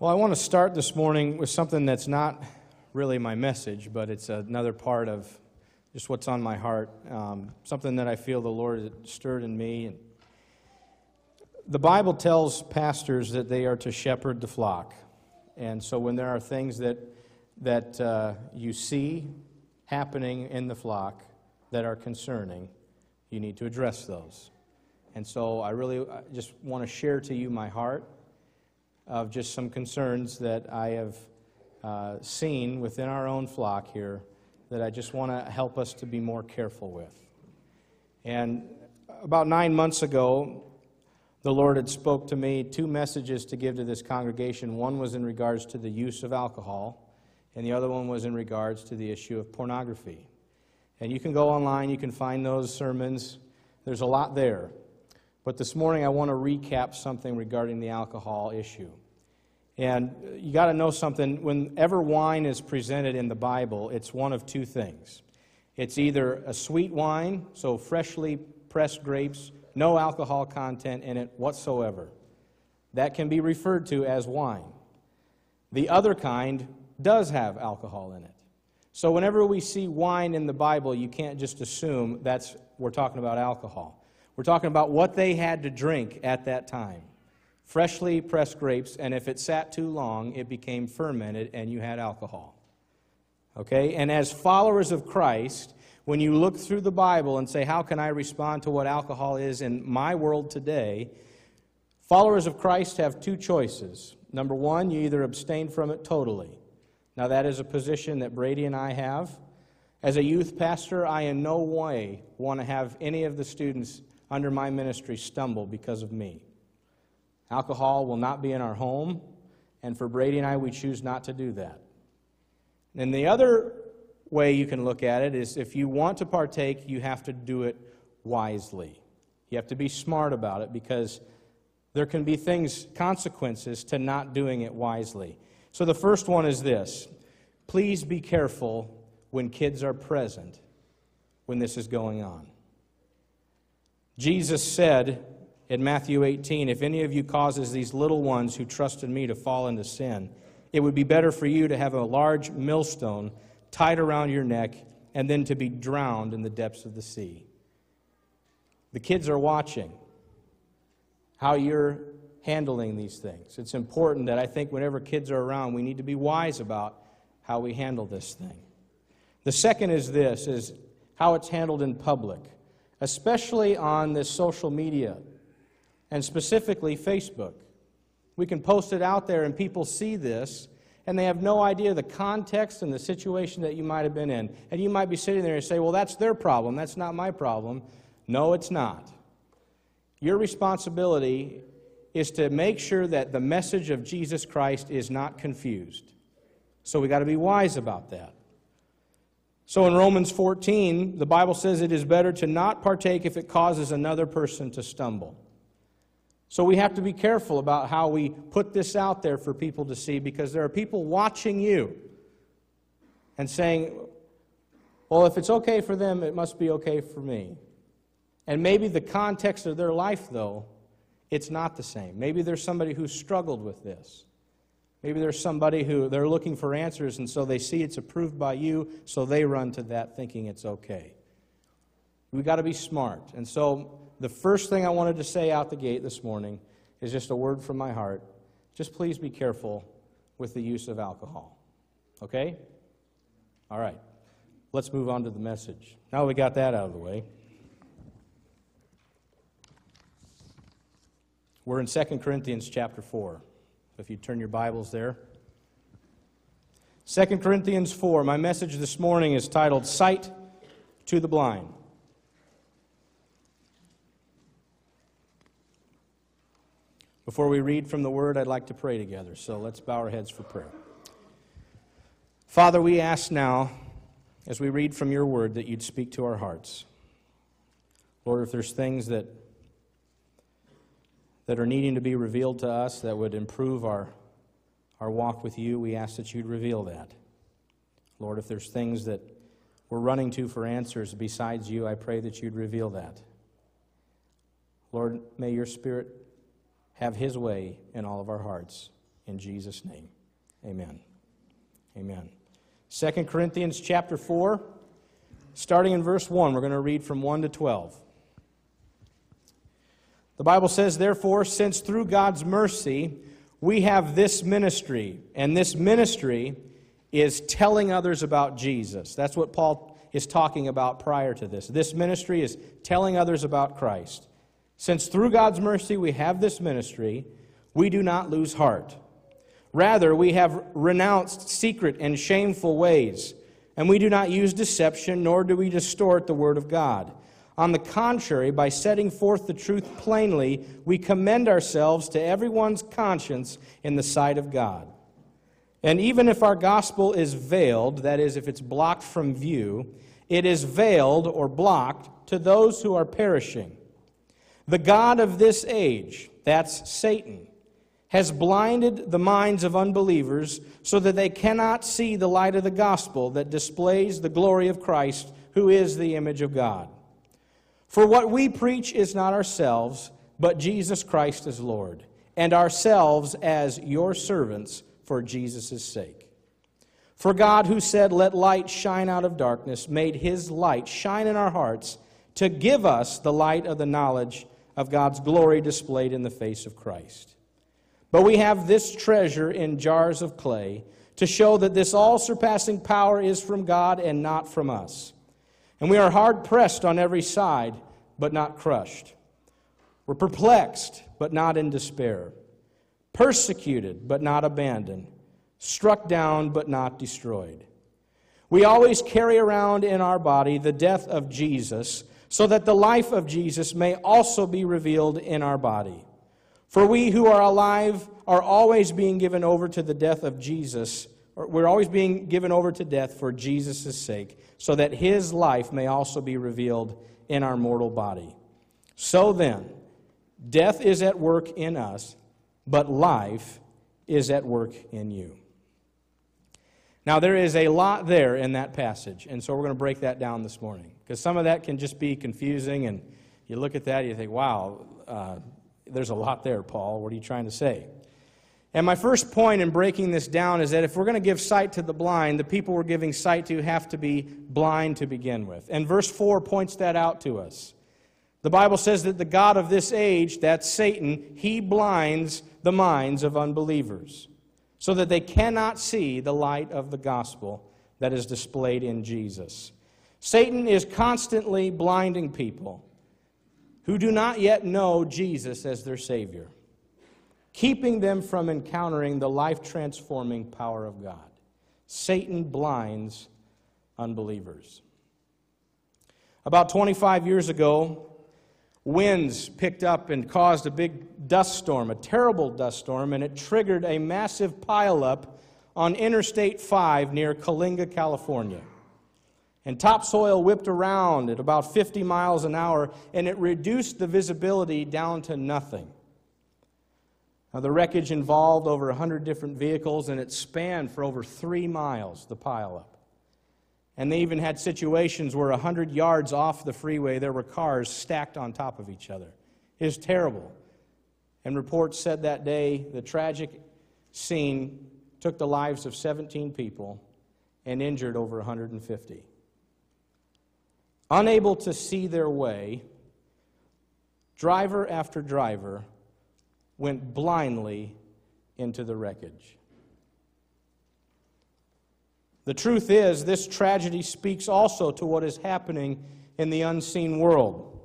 Well, I want to start this morning with something that's not really my message, but it's another part of just what's on my heart, um, something that I feel the Lord has stirred in me. The Bible tells pastors that they are to shepherd the flock. And so when there are things that, that uh, you see happening in the flock that are concerning, you need to address those. And so I really just want to share to you my heart of just some concerns that I have uh, seen within our own flock here that I just want to help us to be more careful with. And about nine months ago, the Lord had spoke to me two messages to give to this congregation. One was in regards to the use of alcohol, and the other one was in regards to the issue of pornography. And you can go online, you can find those sermons. There's a lot there. But this morning I want to recap something regarding the alcohol issue. And you got to know something. Whenever wine is presented in the Bible, it's one of two things. It's either a sweet wine, so freshly pressed grapes, no alcohol content in it whatsoever. That can be referred to as wine. The other kind does have alcohol in it. So whenever we see wine in the Bible, you can't just assume that's we're talking about alcohol. We're talking about what they had to drink at that time. Freshly pressed grapes, and if it sat too long, it became fermented and you had alcohol. Okay? And as followers of Christ, when you look through the Bible and say, How can I respond to what alcohol is in my world today? Followers of Christ have two choices. Number one, you either abstain from it totally. Now, that is a position that Brady and I have. As a youth pastor, I in no way want to have any of the students under my ministry stumble because of me. Alcohol will not be in our home, and for Brady and I, we choose not to do that. And the other way you can look at it is if you want to partake, you have to do it wisely. You have to be smart about it because there can be things, consequences to not doing it wisely. So the first one is this please be careful when kids are present when this is going on. Jesus said in Matthew 18, If any of you causes these little ones who trust in me to fall into sin, it would be better for you to have a large millstone tied around your neck and then to be drowned in the depths of the sea. The kids are watching how you're handling these things. It's important that I think whenever kids are around, we need to be wise about how we handle this thing. The second is this is how it's handled in public, especially on this social media and specifically Facebook. We can post it out there and people see this and they have no idea the context and the situation that you might have been in. And you might be sitting there and say, well, that's their problem. That's not my problem. No, it's not. Your responsibility is to make sure that the message of Jesus Christ is not confused. So we got to be wise about that. So in Romans 14, the Bible says it is better to not partake if it causes another person to stumble. So we have to be careful about how we put this out there for people to see because there are people watching you and saying, well, if it's okay for them, it must be okay for me. And maybe the context of their life, though, it's not the same. Maybe there's somebody who's struggled with this. Maybe there's somebody who they're looking for answers, and so they see it's approved by you, so they run to that thinking it's okay. We've got to be smart. And so the first thing I wanted to say out the gate this morning is just a word from my heart. Just please be careful with the use of alcohol. Okay? All right. Let's move on to the message. Now we got that out of the way. We're in 2 Corinthians chapter 4. If you turn your Bibles there. 2 Corinthians 4. My message this morning is titled Sight to the Blind. Before we read from the Word, I'd like to pray together. So let's bow our heads for prayer. Father, we ask now, as we read from your Word, that you'd speak to our hearts. Lord, if there's things that, that are needing to be revealed to us that would improve our, our walk with you, we ask that you'd reveal that. Lord, if there's things that we're running to for answers besides you, I pray that you'd reveal that. Lord, may your Spirit have his way in all of our hearts. In Jesus' name, amen. Amen. 2 Corinthians chapter 4, starting in verse 1, we're going to read from 1 to 12. The Bible says, Therefore, since through God's mercy we have this ministry, and this ministry is telling others about Jesus. That's what Paul is talking about prior to this. This ministry is telling others about Christ. Since through God's mercy we have this ministry, we do not lose heart. Rather, we have renounced secret and shameful ways, and we do not use deception, nor do we distort the word of God. On the contrary, by setting forth the truth plainly, we commend ourselves to everyone's conscience in the sight of God. And even if our gospel is veiled, that is, if it's blocked from view, it is veiled or blocked to those who are perishing. The God of this age, that's Satan, has blinded the minds of unbelievers so that they cannot see the light of the gospel that displays the glory of Christ, who is the image of God. For what we preach is not ourselves, but Jesus Christ as Lord, and ourselves as your servants for Jesus' sake. For God, who said, Let light shine out of darkness, made his light shine in our hearts to give us the light of the knowledge of God's glory displayed in the face of Christ. But we have this treasure in jars of clay to show that this all surpassing power is from God and not from us. And we are hard pressed on every side, but not crushed. We're perplexed, but not in despair. Persecuted, but not abandoned. Struck down, but not destroyed. We always carry around in our body the death of Jesus, so that the life of Jesus may also be revealed in our body. For we who are alive are always being given over to the death of Jesus or we're always being given over to death for Jesus' sake, so that his life may also be revealed in our mortal body. So then, death is at work in us, but life is at work in you. Now, there is a lot there in that passage, and so we're going to break that down this morning, because some of that can just be confusing, and you look at that and you think, wow, uh, there's a lot there, Paul. What are you trying to say? And my first point in breaking this down is that if we're going to give sight to the blind, the people we're giving sight to have to be blind to begin with. And verse 4 points that out to us. The Bible says that the God of this age, that's Satan, he blinds the minds of unbelievers so that they cannot see the light of the gospel that is displayed in Jesus. Satan is constantly blinding people who do not yet know Jesus as their Savior keeping them from encountering the life transforming power of God. Satan blinds unbelievers. About 25 years ago, winds picked up and caused a big dust storm, a terrible dust storm, and it triggered a massive pileup on Interstate 5 near Coalinga, California. And topsoil whipped around at about 50 miles an hour, and it reduced the visibility down to nothing. Now, the wreckage involved over 100 different vehicles, and it spanned for over three miles, the pileup. And they even had situations where 100 yards off the freeway, there were cars stacked on top of each other. It was terrible. And reports said that day the tragic scene took the lives of 17 people and injured over 150. Unable to see their way, driver after driver went blindly into the wreckage. The truth is, this tragedy speaks also to what is happening in the unseen world.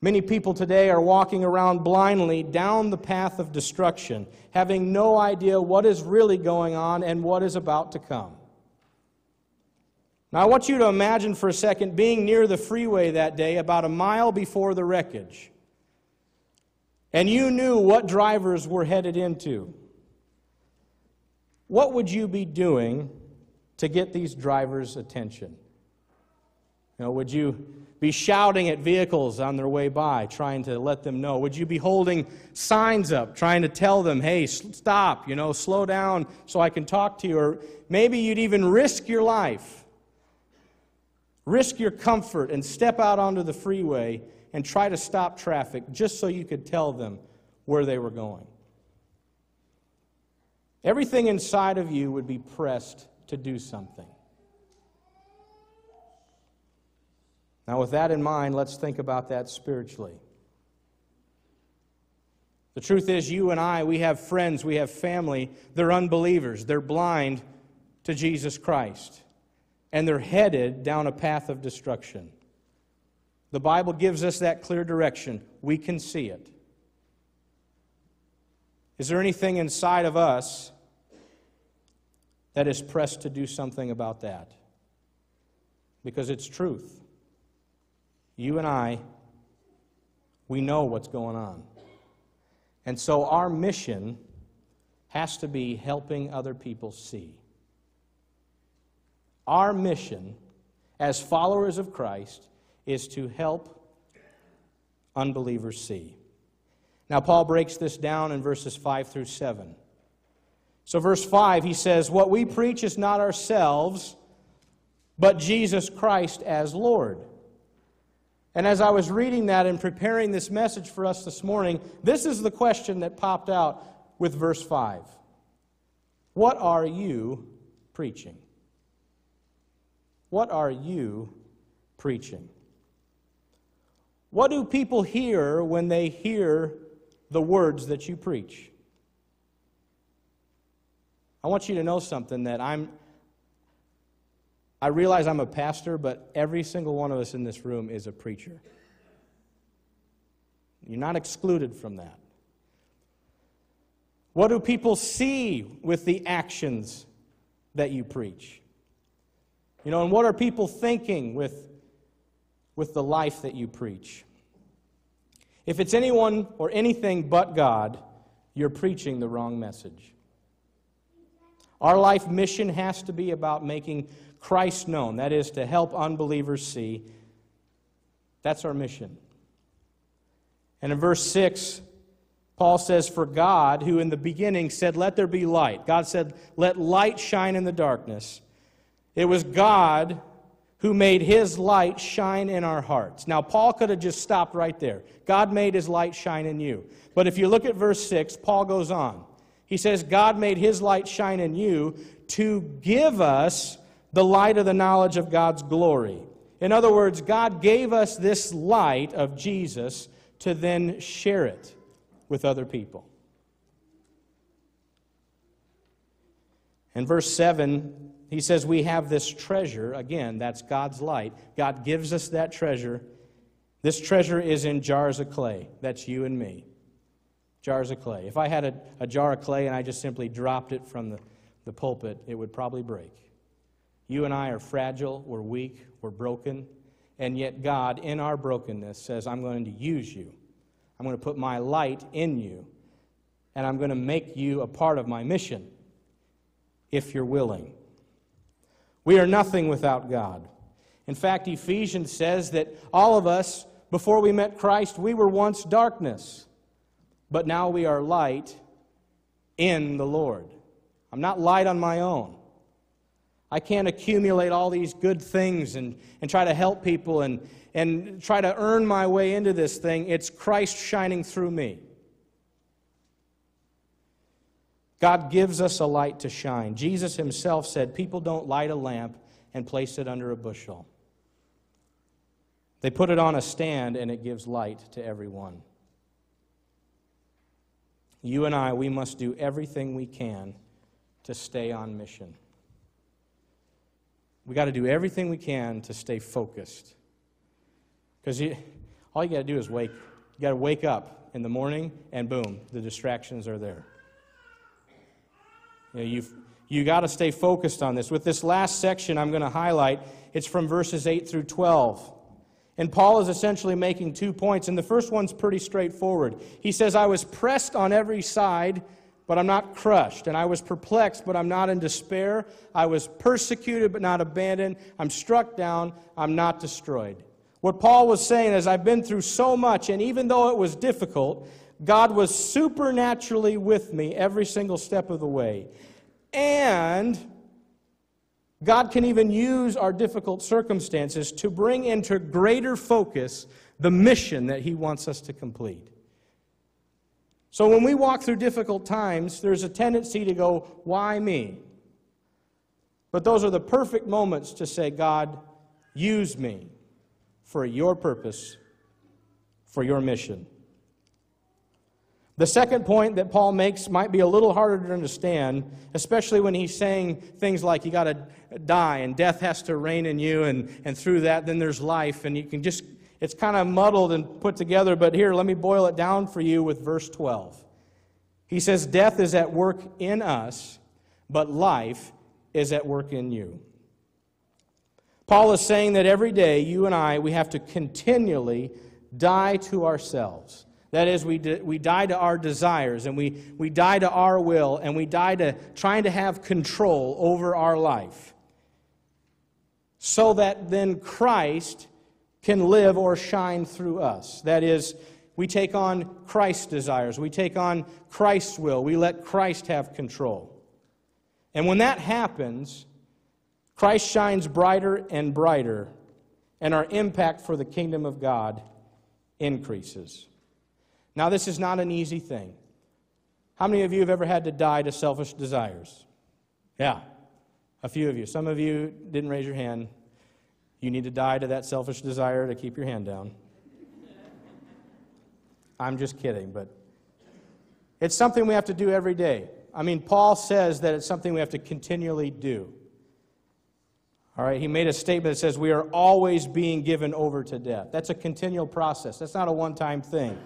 Many people today are walking around blindly down the path of destruction, having no idea what is really going on and what is about to come. Now, I want you to imagine for a second being near the freeway that day, about a mile before the wreckage and you knew what drivers were headed into, what would you be doing to get these drivers' attention? You know, would you be shouting at vehicles on their way by, trying to let them know? Would you be holding signs up, trying to tell them, hey, stop, you know, slow down so I can talk to you? Or maybe you'd even risk your life, risk your comfort, and step out onto the freeway and try to stop traffic just so you could tell them where they were going. everything inside of you would be pressed to do something. Now, with that in mind, let's think about that spiritually. The truth is, you and I, we have friends, we have family, they're unbelievers, they're blind to Jesus Christ, and they're headed down a path of destruction. The Bible gives us that clear direction. We can see it. Is there anything inside of us that is pressed to do something about that? Because it's truth. You and I, we know what's going on. And so our mission has to be helping other people see. Our mission as followers of Christ is to help unbelievers see. Now, Paul breaks this down in verses 5 through 7. So, verse 5, he says, What we preach is not ourselves, but Jesus Christ as Lord and as I was reading that and preparing this message for us this morning, this is the question that popped out with verse 5. What are you preaching? What are you preaching? What do people hear when they hear the words that you preach? I want you to know something that I'm I realize I'm a pastor, but every single one of us in this room is a preacher. You're not excluded from that. What do people see with the actions that you preach? You know, and what are people thinking with, with the life that you preach? If it's anyone or anything but God, you're preaching the wrong message. Our life mission has to be about making Christ known. That is, to help unbelievers see. That's our mission. And in verse 6, Paul says, For God, who in the beginning said, Let there be light, God said, Let light shine in the darkness. It was God who made his light shine in our hearts. Now, Paul could have just stopped right there. God made his light shine in you. But if you look at verse 6, Paul goes on. He says, God made his light shine in you to give us the light of the knowledge of God's glory. In other words, God gave us this light of Jesus to then share it with other people. In verse 7, he says, We have this treasure. Again, that's God's light. God gives us that treasure. This treasure is in jars of clay. That's you and me. Jars of clay. If I had a, a jar of clay and I just simply dropped it from the, the pulpit, it would probably break. You and I are fragile, we're weak, we're broken, and yet God, in our brokenness, says, I'm going to use you. I'm going to put my light in you, and I'm going to make you a part of my mission if you're willing. We are nothing without God. In fact, Ephesians says that all of us, before we met Christ, we were once darkness, but now we are light in the Lord. I'm not light on my own. I can't accumulate all these good things and, and try to help people and, and try to earn my way into this thing. It's Christ shining through me. God gives us a light to shine. Jesus himself said, People don't light a lamp and place it under a bushel. They put it on a stand and it gives light to everyone. You and I, we must do everything we can to stay on mission. We got to do everything we can to stay focused. Because all you got to do is wake. You got to wake up in the morning, and boom, the distractions are there. You know, you've, you got to stay focused on this. With this last section I'm going to highlight, it's from verses 8 through 12. And Paul is essentially making two points, and the first one's pretty straightforward. He says, I was pressed on every side but I'm not crushed. And I was perplexed, but I'm not in despair. I was persecuted, but not abandoned. I'm struck down, I'm not destroyed. What Paul was saying is, I've been through so much, and even though it was difficult, God was supernaturally with me every single step of the way. And God can even use our difficult circumstances to bring into greater focus the mission that He wants us to complete. So when we walk through difficult times, there's a tendency to go, Why me? But those are the perfect moments to say, God, use me for your purpose, for your mission. The second point that Paul makes might be a little harder to understand, especially when he's saying things like you got to die and death has to reign in you, and, and through that, then there's life. And you can just, it's kind of muddled and put together, but here, let me boil it down for you with verse 12. He says, Death is at work in us, but life is at work in you. Paul is saying that every day, you and I, we have to continually die to ourselves. That is, we, we die to our desires and we, we die to our will and we die to trying to have control over our life so that then Christ can live or shine through us. That is, we take on Christ's desires, we take on Christ's will, we let Christ have control. And when that happens, Christ shines brighter and brighter, and our impact for the kingdom of God increases. Now, this is not an easy thing. How many of you have ever had to die to selfish desires? Yeah, a few of you. Some of you didn't raise your hand. You need to die to that selfish desire to keep your hand down. I'm just kidding, but it's something we have to do every day. I mean, Paul says that it's something we have to continually do. All right, he made a statement that says we are always being given over to death. That's a continual process, that's not a one time thing.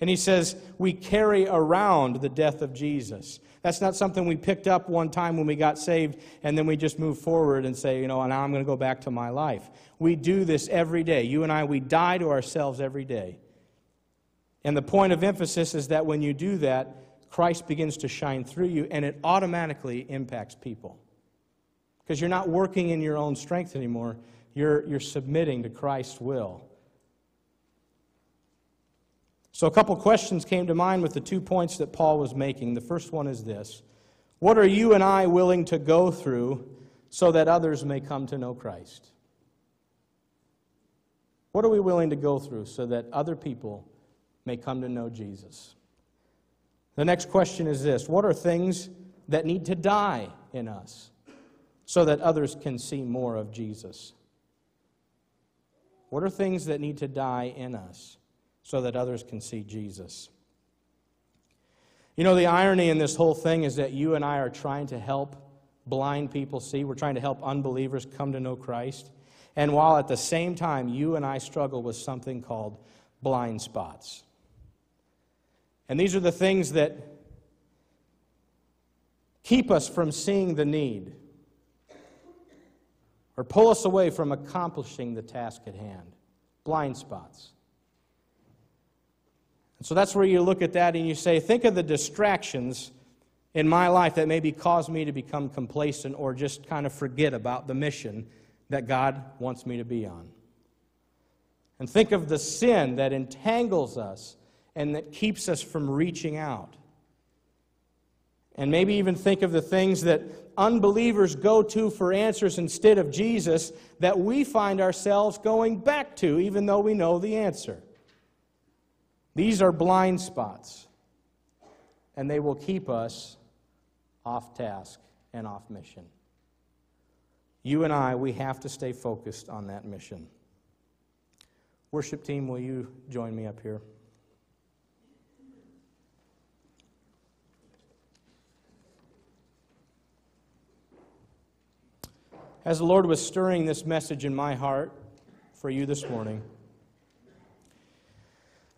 And he says, we carry around the death of Jesus. That's not something we picked up one time when we got saved and then we just move forward and say, you know, now I'm going to go back to my life. We do this every day. You and I, we die to ourselves every day. And the point of emphasis is that when you do that, Christ begins to shine through you and it automatically impacts people. Because you're not working in your own strength anymore, you're, you're submitting to Christ's will. So, a couple questions came to mind with the two points that Paul was making. The first one is this What are you and I willing to go through so that others may come to know Christ? What are we willing to go through so that other people may come to know Jesus? The next question is this What are things that need to die in us so that others can see more of Jesus? What are things that need to die in us so that others can see Jesus. You know, the irony in this whole thing is that you and I are trying to help blind people see. We're trying to help unbelievers come to know Christ. And while at the same time, you and I struggle with something called blind spots. And these are the things that keep us from seeing the need or pull us away from accomplishing the task at hand. Blind spots. And so that's where you look at that and you say, think of the distractions in my life that maybe cause me to become complacent or just kind of forget about the mission that God wants me to be on. And think of the sin that entangles us and that keeps us from reaching out. And maybe even think of the things that unbelievers go to for answers instead of Jesus that we find ourselves going back to, even though we know the answer. These are blind spots, and they will keep us off task and off mission. You and I, we have to stay focused on that mission. Worship team, will you join me up here? As the Lord was stirring this message in my heart for you this morning,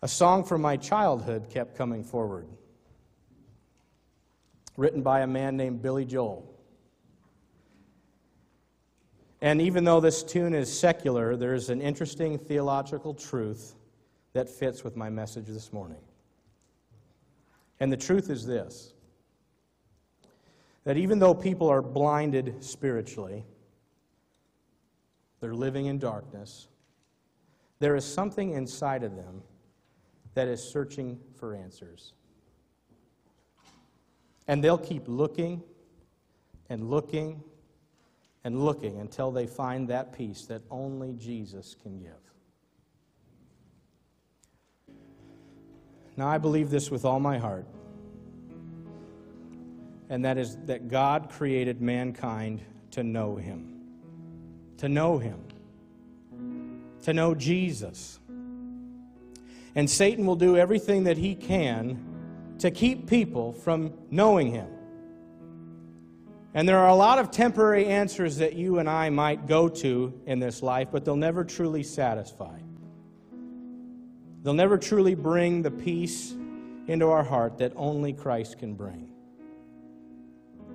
a song from my childhood kept coming forward, written by a man named Billy Joel. And even though this tune is secular, there's an interesting theological truth that fits with my message this morning. And the truth is this that even though people are blinded spiritually, they're living in darkness, there is something inside of them that is searching for answers. And they'll keep looking and looking and looking until they find that peace that only Jesus can give. Now, I believe this with all my heart and that is that God created mankind to know Him. To know Him. To know Jesus. And Satan will do everything that he can to keep people from knowing Him. And there are a lot of temporary answers that you and I might go to in this life, but they'll never truly satisfy. They'll never truly bring the peace into our heart that only Christ can bring.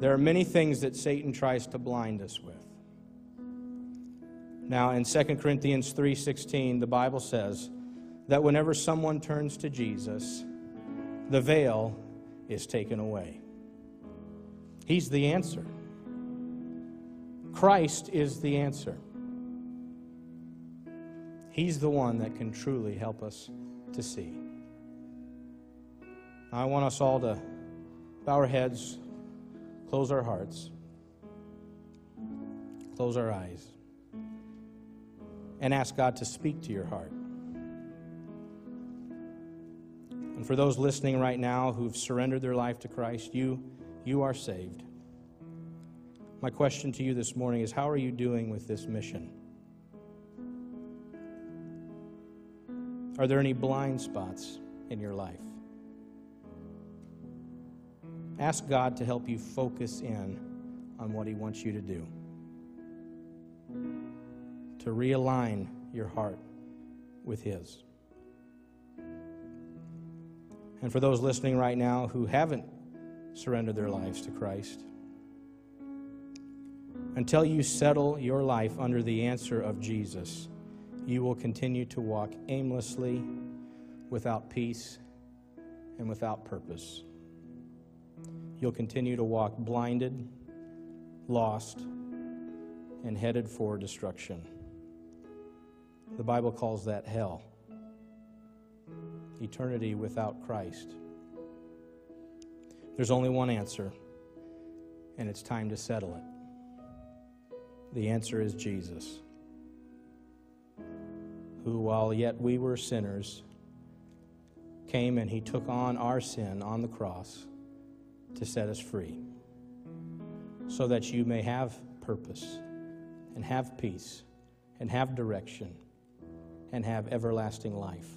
There are many things that Satan tries to blind us with. Now in 2 Corinthians 3:16 the Bible says that whenever someone turns to Jesus the veil is taken away. He's the answer. Christ is the answer. He's the one that can truly help us to see. I want us all to bow our heads, close our hearts, close our eyes, and ask God to speak to your heart. And for those listening right now who've surrendered their life to Christ, you, you are saved. My question to you this morning is how are you doing with this mission? Are there any blind spots in your life? Ask God to help you focus in on what He wants you to do, to realign your heart with His. And for those listening right now who haven't surrendered their lives to Christ, until you settle your life under the answer of Jesus, you will continue to walk aimlessly, without peace, and without purpose. You'll continue to walk blinded, lost, and headed for destruction. The Bible calls that hell. Eternity without Christ. There's only one answer, and it's time to settle it. The answer is Jesus who, while yet we were sinners, came and he took on our sin on the cross to set us free, so that you may have purpose and have peace and have direction and have everlasting life.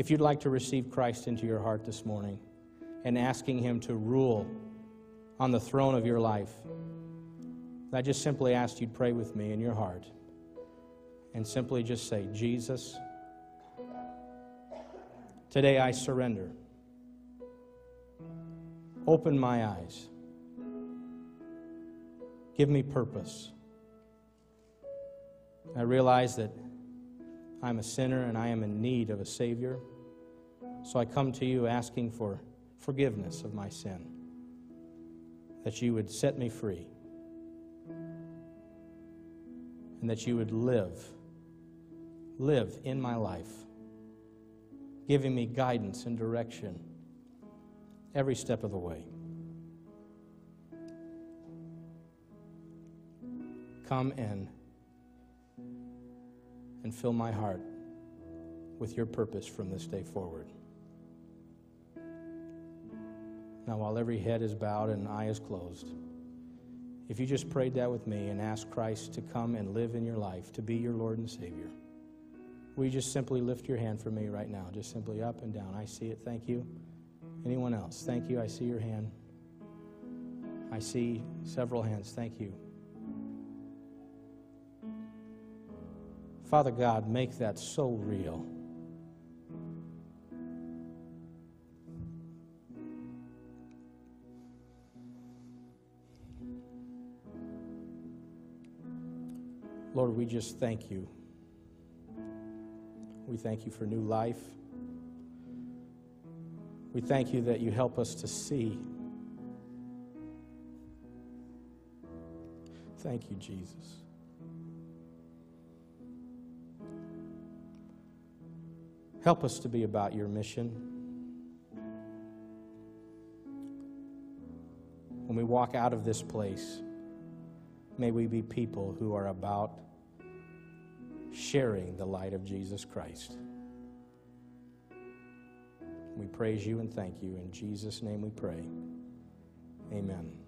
If you'd like to receive Christ into your heart this morning and asking him to rule on the throne of your life, I just simply ask you to pray with me in your heart and simply just say, Jesus, today I surrender. Open my eyes. Give me purpose. I realize that I'm a sinner and I am in need of a Savior. So I come to you asking for forgiveness of my sin, that you would set me free, and that you would live live in my life, giving me guidance and direction every step of the way. Come in and fill my heart with your purpose from this day forward. Now, while every head is bowed and eye is closed, if you just prayed that with me and asked Christ to come and live in your life, to be your Lord and Savior, Will you just simply lift your hand for me right now? Just simply up and down. I see it. Thank you. Anyone else? Thank you. I see your hand. I see several hands. Thank you. Father God, make that so real. Lord, we just thank you. We thank you for new life. We thank you that you help us to see. Thank you, Jesus. Help us to be about your mission. When we walk out of this place, may we be people who are about sharing the light of Jesus Christ. We praise you and thank you. In Jesus' name we pray. Amen.